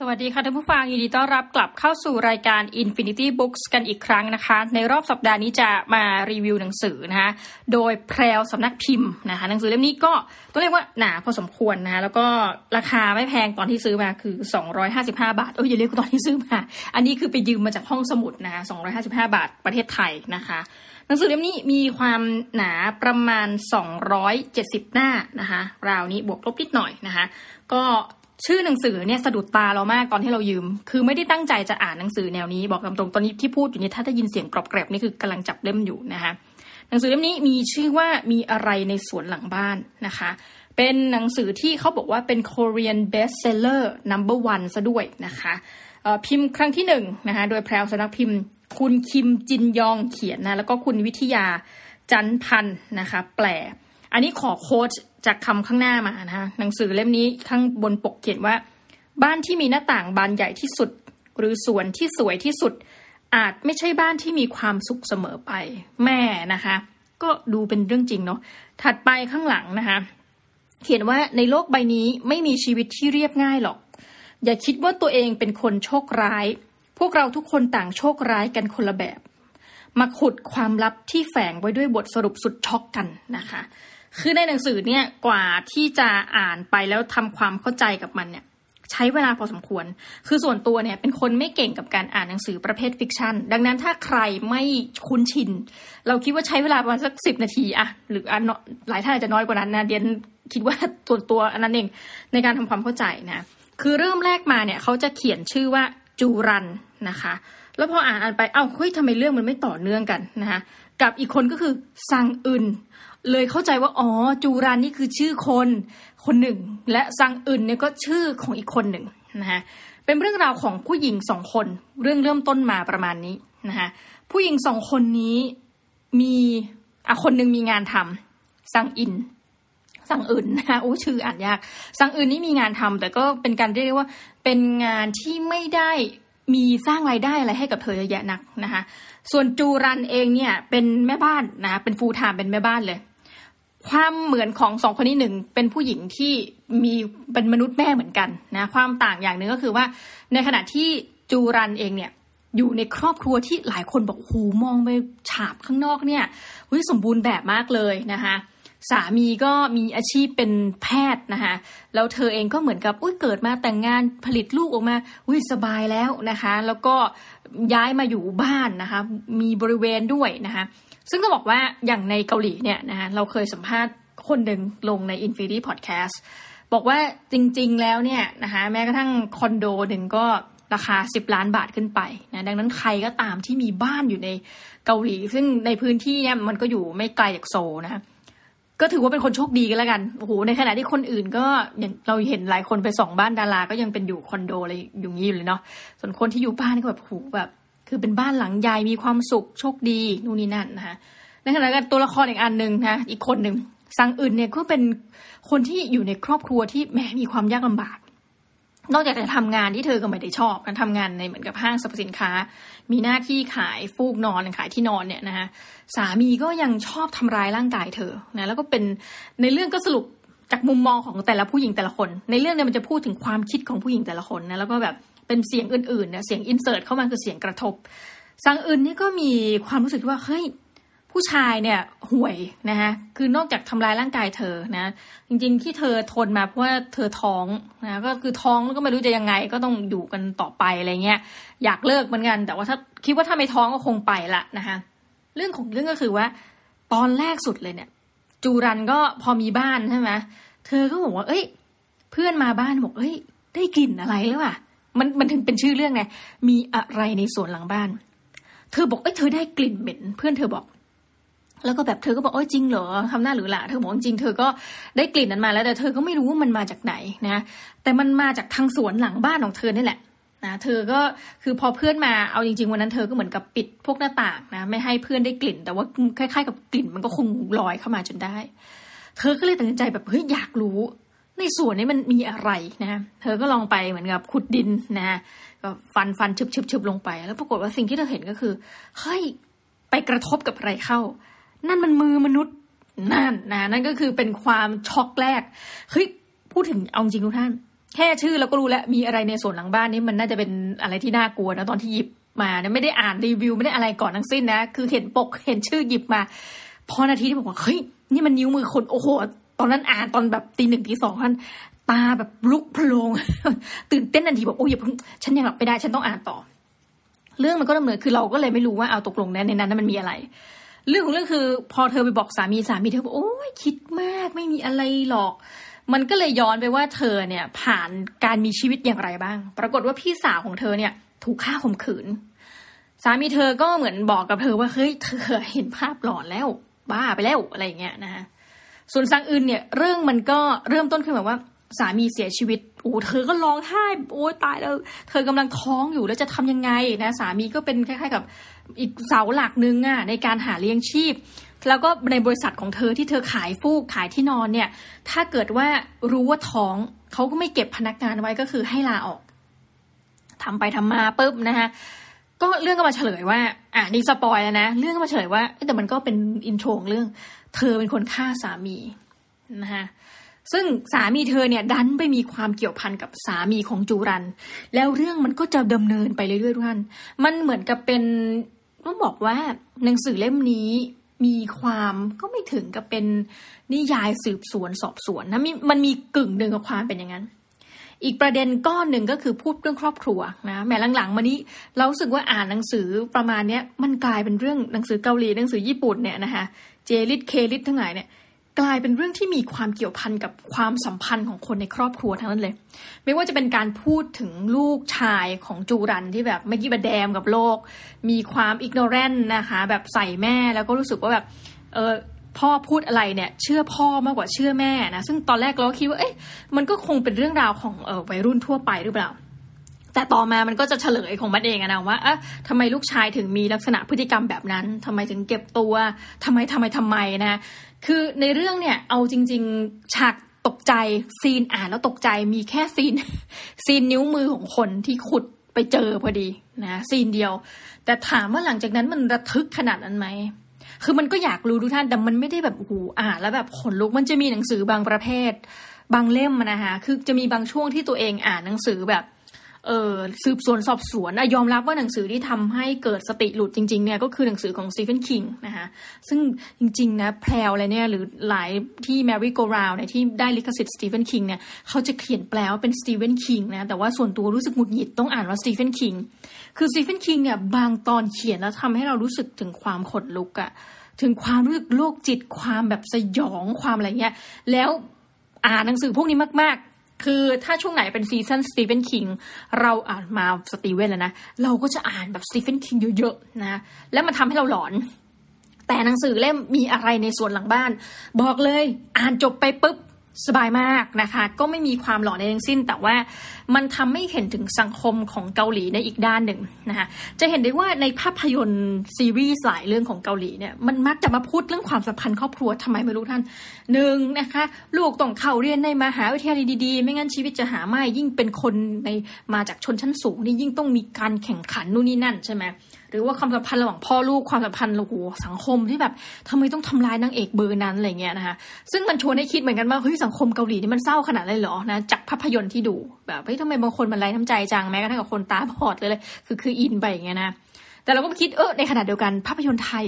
สวัสดีค่ะท่านผู้ฟังยินดีต้อนรับกลับเข้าสู่รายการ Infinity Books กันอีกครั้งนะคะ ในรอบสัปดาห์นี้จะมารีวิวหนังสือนะคะโดยแพรวสำนักพิมพ์นะคะหนังสือเล่มนี้ก็ต้องเรียกว่าหนาพอสมควรนะคะแล้วก็ราคาไม่แพงตอนที่ซื้อมาคือ 255 บาทเอออย่าเรียกตอนที่ซื้อมา อันนี้คือไปยืมมาจากห้องสมุดนะคะ255 บาทประเทศไทยนะคะ หนังสือเล่มนี้มีความหนาประมาณ 270 หน้านะคะราวนี้บวกลบนิดหน่อยนะคะ ก็ชื่อหนังสือเนี่ยสะดุดตาเรามากตอนที่เรายืม คือไม่ได้ตั้งใจจะอ่านหนังสือแนวนี้บอกตรงๆตอนนี้ที่พูดอยู่นี่ถ้าได้ยินเสียงกรอบแกรบนี่คือกำลังจับเล่มอยู่นะคะหนังสือเล่มนี้มีชื่อว่ามีอะไรในสวนหลังบ้านนะคะ เป็นหนังสือที่เขาบอกว่าเป็น Korean bestseller number one ซะด้วยนะคะพิมพ์ครั้งที่หนึ่งนะคะโดยแพรวสนักพิมพ์ คุณคิมจินยองเขียนนะ แล้วก็คุณวิทยาจันพันธ์นะคะ แปล อันนี้ขอโค้ดจากคำข้างหน้ามานะคะหนังสือเล่มนี้ข้างบนปกเขียนว่า บ้านที่มีหน้าต่างบานใหญ่ที่สุด หรือสวนที่สวยที่สุด อาจไม่ใช่บ้านที่มีความสุขเสมอไป แม่นะคะ ก็ดูเป็นเรื่องจริงเนาะถัดไปข้างหลังนะคะ เขียนว่าในโลกใบนี้ไม่มีชีวิตที่เรียบง่ายหรอก อย่าคิดว่าตัวเองเป็นคนโชคร้าย พวกเราทุกคนต่างโชคร้ายกันคนละแบบ มาขุดความลับที่แฝงไว้ด้วยบทสรุปสุดช็อกกันนะคะ คือในหนังสือเนี่ยกว่าที่จะอ่านไปแล้วทำความเข้าใจกับมันเนี่ยใช้เวลาพอสมควร คือส่วนตัวเนี่ยเป็นคนไม่เก่งกับการอ่านหนังสือประเภท fiction ดังนั้นถ้าใครไม่คุ้นชิน เราคิดว่าใช้เวลาประมาณสักสิบนาทีอะหรืออันหลายท่านอาจจะน้อยกว่านั้นนะเดี๊ยนคิดว่าตัวนตัวอันนั้นเองในการทำความเข้าใจนะ คือเริ่มแรกมาเนี่ยเขาจะเขียนชื่อว่า จูรันนะคะ แล้วพออ่านอ่านไปเอ้าเฮ้ยทำไมเรื่องมันไม่ต่อเนื่องกันนะคะกับอีกคนก็คือซังอึนเลยเข้าใจว่าอ๋อจูรันนี่คือชื่อคนคนหนึ่ง และซังอึนเนี่ยก็ชื่อของอีกคนหนึ่งนะคะเป็นเรื่องราวของผู้หญิงสองคน เรื่องเริ่มต้นมาประมาณนี้นะคะผู้หญิงสองคนนี้มีอะคนหนึ่งมีงานทำซังอิน ซังอื่นนะคะโอ้ชื่ออ่านยากซังอื่นนี่มีงานทำแต่ก็เป็นการเรียกว่าเป็นงานที่ไม่ได้มีสร้างรายได้อะไรให้กับเธอเยอะแยะนักนะคะส่วนจูรันเองเนี่ยเป็นแม่บ้านนะเป็นฟูลไทม์เป็นแม่บ้านเลย ความเหมือนของสองคนนี้หนึ่งเป็นผู้หญิงที่มีเป็นมนุษย์แม่เหมือนกันนะความต่างอย่างหนึ่งก็คือว่า ในขณะที่จูรันเองเนี่ยอยู่ในครอบครัวที่หลายคนบอกหูมองไปฉาบข้างนอกเนี่ยหุ้ยสมบูรณ์แบบมากเลยนะคะ สามีก็มีอาชีพเป็นแพทย์นะคะแล้วเธอเองก็เหมือนกับอุ้ยเกิดมาแต่งงานผลิตลูกออกมาอุ้ยสบายแล้วนะคะ แล้วก็ย้ายมาอยู่บ้านนะคะมีบริเวณด้วยนะคะซึ่งก็บอกว่าอย่างในเกาหลีเนี่ยนะคะเราเคยสัมภาษณ์คนหนึ่งลงใน Infinity Podcast บอกว่าจริงๆแล้วเนี่ยนะคะแม้กระทั่งคอนโดหนึ่งก็ราคา 10 ล้านบาทขึ้นไปนะดังนั้นใครก็ตามที่มีบ้านอยู่ในเกาหลี ซึ่งในพื้นที่เนี่ยมันก็อยู่ไม่ไกลจากโซนะ ก็ถือว่าเป็นคนโชคดีกันแล้วกัน โอ้โห ในขณะที่คนอื่นก็อย่างเราเห็นหลายคนไปสองบ้านดาราก็ยังเป็นอยู่คอนโดอะไรอยู่นี้อยู่เลยเนาะ ส่วนคนที่อยู่บ้านก็แบบโหแบบ คือเป็นบ้านหลังใหญ่มีความสุขโชคดีนู่นนี่นั่นนะคะในขณะเดียวกันตัวละครอีกอันหนึ่งนะอีกคนหนึ่งสังอื่นเนี่ยก็เป็นคนที่อยู่ในครอบครัวที่แหมมีความยากลำบาก นอกจากจะทำงานที่เธอก็ไม่ได้ชอบการทำงานในเหมือนกับห้างสรรพสินค้า มีหน้าที่ขายฟูกนอนขายที่นอนเนี่ยนะคะสามีก็ยังชอบทำร้ายร่างกายเธอนะแล้วก็เป็นในเรื่องก็สรุปจากมุมมองของแต่ละผู้หญิงแต่ละคน ในเรื่องเนี่ยมันจะพูดถึงความคิดของผู้หญิงแต่ละคนนะแล้วก็แบบเป็นเสียงอื่นๆเนี่ยเสียงอินเสิร์ตเข้ามาคือเสียงกระทบสังอื่นนี่ก็มีความรู้สึกว่าเฮ้ย ผู้ชายเนี่ยห่วยนะคะคือนอกจากทำลายร่างกายเธอนะ จริงๆที่เธอทนมาเพราะว่าเธอท้องนะก็คือท้องแล้วก็ไม่รู้จะยังไง ก็ต้องอยู่กันต่อไปอะไรเงี้ยอยากเลิกเหมือนกัน แต่ว่าถ้าคิดว่าถ้าไม่ท้องก็คงไปละนะคะเรื่องของเรื่องก็คือว่า ตอนแรกสุดเลยเนี่ย จูรันก็พอมีบ้านใช่ไหมเธอก็บอกว่า เอ้ย เพื่อนมาบ้านบอกเอ้ย ได้กลิ่นอะไรหรือเปล่ามันมันถึงเป็นชื่อเรื่องไงมีอะไรในสวนหลังบ้าน เธอบอกเอ้ยเธอได้กลิ่นเหม็น เพื่อนเธอบอก แล้วก็แบบเธอก็บอกโอ้ยจริงเหรอทำหน้าหรือละเธอบอกจริงเธอก็ได้กลิ่นนั้นมาแล้วแต่เธอก็ไม่รู้ว่ามันมาจากไหนนะแต่มันมาจากทางสวนหลังบ้านของเธอนี่แหละนะเธอก็คือพอเพื่อนมาเอาจริง ๆ วันนั้นเธอก็เหมือนกับปิดพวกหน้าต่างนะไม่ให้เพื่อนได้กลิ่น แต่ว่าคล้ายๆ กับกลิ่นมันก็คงลอยเข้ามาจนได้ เธอก็เลยตัดสินใจแบบเฮ้ยอยากรู้ ในสวนนี้มันมีอะไรนะเธอก็ลองไปเหมือนกับขุดดินนะก็ฟันฟันชึบชึบชึบลงไป แล้วปรากฏว่าสิ่งที่เธอเห็นก็คือเฮ้ยไปกระทบกับอะไรเข้า นั่นมันมือมนุษย์นั่นนะนั่นก็คือเป็นความช็อกแรกเฮ้ยพูดถึงเอาจริงทุกท่าน แค่ชื่อเราก็รู้แล้วมีอะไรในส่วนหลังบ้านนี้มันน่าจะเป็นอะไรที่น่ากลัวนะตอนที่หยิบมาเนี่ยไม่ได้อ่านรีวิวไม่ได้อะไรก่อนทั้งสิ้นนะคือเห็นปกเห็นชื่อหยิบมา พอนาทีที่บอกว่าเฮ้ยนี่มันนิ้วมือคนโอ้โหตอนนั้นอ่านตอนแบบตีหนึ่งตีสองท่านตาแบบลุกพลง ตื่นเต้นทันทีบอกโอ้ยอย่าเพิ่งฉันยังหลับไม่ได้ฉันต้องอ่านต่อ เรื่องมันก็ดำเนินคือเราก็เลยไม่รู้ว่าเอาตกลงในนั้นมันมีอะไร เรื่องของเรื่องคือ พอเธอไปบอกสามีสามีเธอบอกโอ้ยคิดมากไม่มีอะไรหรอก มันก็เลยย้อนไปว่าเธอเนี่ยผ่านการมีชีวิตอย่างไรบ้าง ปรากฏว่าพี่สาวของเธอเนี่ย ถูกฆ่าข่มขืน สามีเธอก็เหมือนบอกกับเธอว่าเฮ้ยเธอเห็นภาพหลอนแล้ว บ้าไปแล้วอะไรเงี้ยนะฮะส่วนสังอื่นเนี่ยเรื่องมันก็เริ่มต้นขึ้นแบบว่าสามีเสียชีวิต อ้เธอก็ร้องไห้โอ้ตายแล้ว เธอกำลังท้องอยู่แล้วจะทำยังไงนะสามีก็เป็นคล้ายๆกับอีกเสาหลักหนึ่งอะในการหาเลี้ยงชีพ แล้วก็ในบริษัทของเธอที่เธอขายฟูกขายที่นอนเนี่ย ถ้าเกิดว่ารู้ว่าท้องเขาก็ไม่เก็บพนักงานไว้ก็คือให้ลาออกทำไปทำมาปุ๊บนะคะก็เรื่องก็มาเฉลยว่า อะนี่ spoil แล้วนะ เรื่องก็มาเฉลยว่าแต่มันก็เป็น intro เรื่อง เธอเป็นคนฆ่าสามีนะคะ ซึ่งสามีเธอเนี่ยดันไปมีความเกี่ยวพันกับสามีของจูรัน แล้วเรื่องมันก็จะดำเนินไปเรื่อยๆทุกท่านมันเหมือนกับเป็นต้องบอกว่าหนังสือเล่มนี้มีความก็ไม่ถึงกับเป็นนิยายสืบสวนสอบสวนนะมันมีกึ่งหนึ่งกับความเป็นอย่างนั้น อีกประเด็นก้อนหนึ่งก็คือพูดเรื่องครอบครัวนะแม้หลังๆมานี้เราสึกว่าอ่านหนังสือประมาณเนี้ยมันกลายเป็นเรื่องหนังสือเกาหลีหนังสือญี่ปุ่นเนี่ยนะคะเจลิทเคลิททั้งหลายเนี่ย กลายเป็นเรื่องที่มีความเกี่ยวพันกับความสัมพันธ์ของคนในครอบครัวทั้งนั้นเลย ไม่ว่าจะเป็นการพูดถึงลูกชายของจูรันที่แบบไม่กี่บแดมกับโลก มีความอิกโนเรนต์นะคะแบบใส่แม่แล้วก็รู้สึกว่าแบบเออพ่อพูดอะไรเนี่ยเชื่อพ่อมากกว่าเชื่อแม่นะซึ่งตอนแรกเราก็คิดว่าเอ๊ะมันก็คงเป็นเรื่องราวของเออวัยรุ่นทั่วไปหรือเปล่า แต่ต่อมามันก็จะเฉลยของมันเองนะว่าเอ๊ะทำไมลูกชายถึงมีลักษณะพฤติกรรมแบบนั้นทำไมถึงเก็บตัวทำไมทำไมทำไมนะ คือในเรื่องเนี่ยเอาจริง ๆ ฉากตกใจ scene อ่านแล้วตกใจมีแค่ scene scene นิ้วมือของคนที่ขุดไปเจอพอดีนะ scene เดียว แต่ถามว่าหลังจากนั้นมันระทึกขนาดนั้นไหมคือมันก็อยากรู้ทุกท่านแต่มันไม่ได้แบบโอ้โหอ่านแล้วแบบขนลุกมันจะมีหนังสือบางประเภท บางเล่มนะคะคือจะมีบางช่วงที่ตัวเองอ่านหนังสือแบบ เออสืบสวนสอบสวนยอมรับว่าหนังสือที่ทำให้เกิดสติหลุดจริงๆเนี่ยก็คือหนังสือของสตีเฟนคิงนะคะซึ่งจริงๆนะแพรวอะไรเนี่ยหรือหลายที่แมรี่โกราวด์เนี่ยที่ได้ลิขสิทธิ์สตีเฟนคิงเนี่ยเขาจะเขียนแปลว่าเป็นสตีเฟนคิงนะแต่ว่าส่วนตัวรู้สึกหงุดหงิดต้องอ่านว่าสตีเฟนคิงคือสตีเฟนคิงเนี่ยบางตอนเขียนแล้วทำให้เรารู้สึกถึงความขนลุกอะถึงความรู้สึกโรคจิตความแบบสยองความอะไรเงี้ยแล้วอ่านหนังสือพวกนี้มาก คือถ้าช่วงไหนเป็น season สตีเฟนคิงเราอ่านมาสตีเวนแล้วนะ เราก็จะอ่านแบบสตีเฟนคิงเยอะๆนะ แล้วมันทำให้เราหลอน แต่หนังสือเล่มมีอะไรในส่วนหลังบ้าน บอกเลย อ่านจบไปปุ๊บ สบายมากนะคะ ก็ไม่มีความหล่อในทั้งสิ้น แต่ว่ามันทำให้เห็นถึงสังคมของเกาหลีในอีกด้านหนึ่งนะคะจะเห็นได้ว่าในภาพยนตร์ซีรีส์หลายเรื่องของเกาหลีเนี่ยมันมักจะมาพูดเรื่องความสัมพันธ์ครอบครัวทำไมไม่รู้ท่านหนึ่งนะคะลูกต้องเข้าเรียนในมหาวิทยาลัยดีๆ ไม่งั้นชีวิตจะหาไม่ยิ่งเป็นคนในมาจากชนชั้นสูงนี่ยิ่งต้องมีการแข่งขันนู่นนี่นั่นใช่ไหม หรือว่าความสัมพันธ์ระหว่างพ่อลูกความสัมพันธ์โอ้โหสังคมที่แบบทำไมต้องทำลายนางเอกเบอร์นั้นอะไรเงี้ยนะคะซึ่งมันชวนให้คิดเหมือนกันว่าเฮ้ยสังคมเกาหลีนี่มันเศร้าขนาดเลยเหรอนะจากภาพยนตร์ที่ดูแบบเฮ้ยทำไมบางคนมันไร้น้ำใจจังแม้กระทั่งกับคนตาบอดเลยเลยคือคืออินไปอย่างเงี้ยนะ แต่เราก็คิดเออในขณะเดียวกันภาพยนตร์ไทย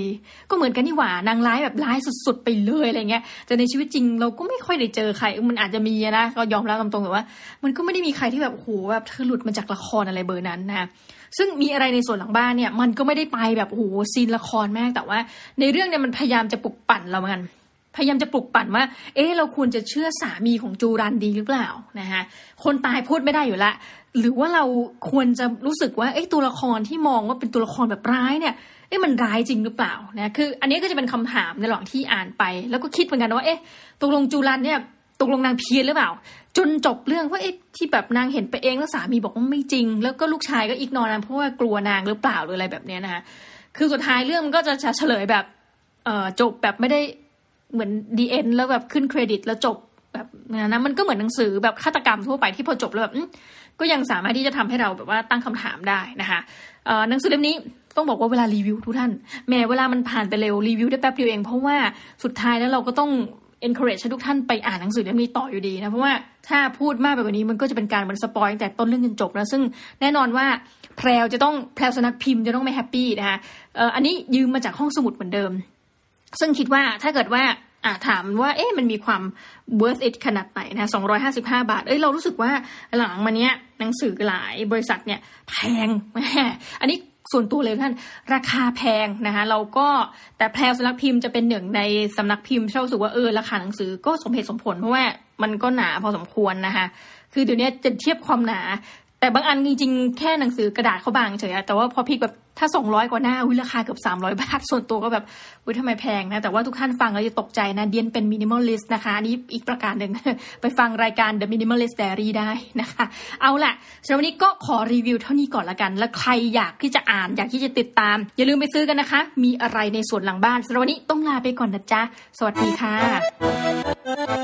ก็เหมือนกันนี่หว่านางร้ายแบบร้ายสุด ๆ ไปเลยอะไรเงี้ยแต่ในชีวิตจริงเราก็ไม่ค่อยได้เจอใครมันอาจจะมีนะก็ยอมรับตรงๆแต่ว่า มันก็ไม่ได้มีใครที่แบบโอ้โหแบบเธอหลุดมาจากละครอะไรเบอร์นั้นนะซึ่งมีอะไรในส่วนหลังบ้านเนี่ย มันก็ไม่ได้ไปแบบโอ้โหซีนละครแม่แต่ว่า ในเรื่องเนี่ยมันพยายามจะปลุกปั่นเราเหมือนกัน พยายามจะปลุกปั่นว่า เอ๊ะเราควรจะเชื่อสามีของจูรันดีหรือเปล่านะฮะคนตายพูดไม่ได้อยู่ละ หรือว่าเราควรจะรู้สึกว่าเอ๊ะตัวละครที่มองว่าเป็นตัวละครแบบร้ายเนี่ยเอ๊ะมันร้ายจริงหรือเปล่านะคือ อันนี้ก็จะเป็นคำถามในระหว่างที่อ่านไป แล้วก็คิดเหมือนกันว่าเอ๊ะตกลงจูรันเนี่ยตกลงนางเพี้ยนหรือเปล่า จนจบเรื่องว่าไอ้ที่แบบนางเห็นไปเองแล้วสามีบอกว่าไม่จริง แล้วก็ลูกชายก็อีกนอนนเพราะว่ากลัวนางหรือเปล่าหรืออะไรแบบนี้นะคะคือสุดท้ายเรื่องมันก็จะเฉลยแบบเอ่อจบแบบไม่ได้ เหมือนดีเอ็นแล้วแบบขึ้นเครดิตแล้วจบแบบนะมันก็เหมือนหนังสือแบบฆาตกรรมทั่วไปที่พอจบแล้วแบบก็ยังสามารถที่จะทำให้เราแบบว่าตั้งคำถามได้นะคะหนังสือเล่มนี้ต้องบอกว่าเวลารีวิวทุกท่าน แม้เวลามันผ่านไปเร็วรีวิวได้แป๊บเดียวเองเพราะว่าสุดท้ายแล้วเราก็ต้อง encourage ให้ทุกท่านไปอ่านหนังสือเล่มนี้ต่ออยู่ดีนะเพราะว่าถ้าพูดมากไปกว่านี้มันก็จะเป็นการเหมือน spoil ตั้งแต่ต้นเรื่องจนจบนะซึ่งแน่นอนว่าแพรวจะต้องแพรวสำนักพิมพ์จะต้องไม่ happy นะคะอันนี้ยืมมาจากห้องสมุดเหมือนเดิม ซึ่งคิดว่าถ้าเกิดว่าอ่าถามว่าเอ๊ะมันมีความ worth it ขนาดไหนนะ255บห้าบาท เอ้ยเรารู้สึกว่าหลังมาเนี้ยหนังสือหลายบริษัทเนี่ยแพงมากอันนี้ส่วนตัวเลยท่านราคาแพงนะคะเราก็แต่แพรวสำนักพิมพ์จะเป็นหนึ่งในสำนักพิมพ์ที่รู้สึกว่าเออราคาหนังสือก็สมเหตุสมผลเพราะว่ามันก็หนาพอสมควรนะคะคือเดี๋ยวนี้จะเทียบความหนา แต่บางอันจริงๆ แค่หนังสือกระดาษเขาบางเฉยอะแต่ว่าพอพลิกแบบถ้า200กว่าหน้าอุ้ยราคาเกือบ300บาท ส่วนตัวก็แบบอุ้ยทำไมแพงนะ แต่ว่าทุกท่านฟังแล้วจะตกใจนะ เดี๊ยนเป็น minimalist นะคะ อันนี้อีกประการหนึ่ง ไปฟังรายการ The Minimalist Diary ได้นะคะ เอาล่ะสำหรับวันนี้ก็ขอรีวิวเท่านี้ก่อนละกัน แล้วใครอยากที่จะอ่านอยากที่จะติดตาม อย่าลืมไปซื้อกันนะคะ มีอะไรในส่วนหลังบ้านสำหรับวันนี้ต้องลาไปก่อนนะจ๊ะสวัสดีค่ะ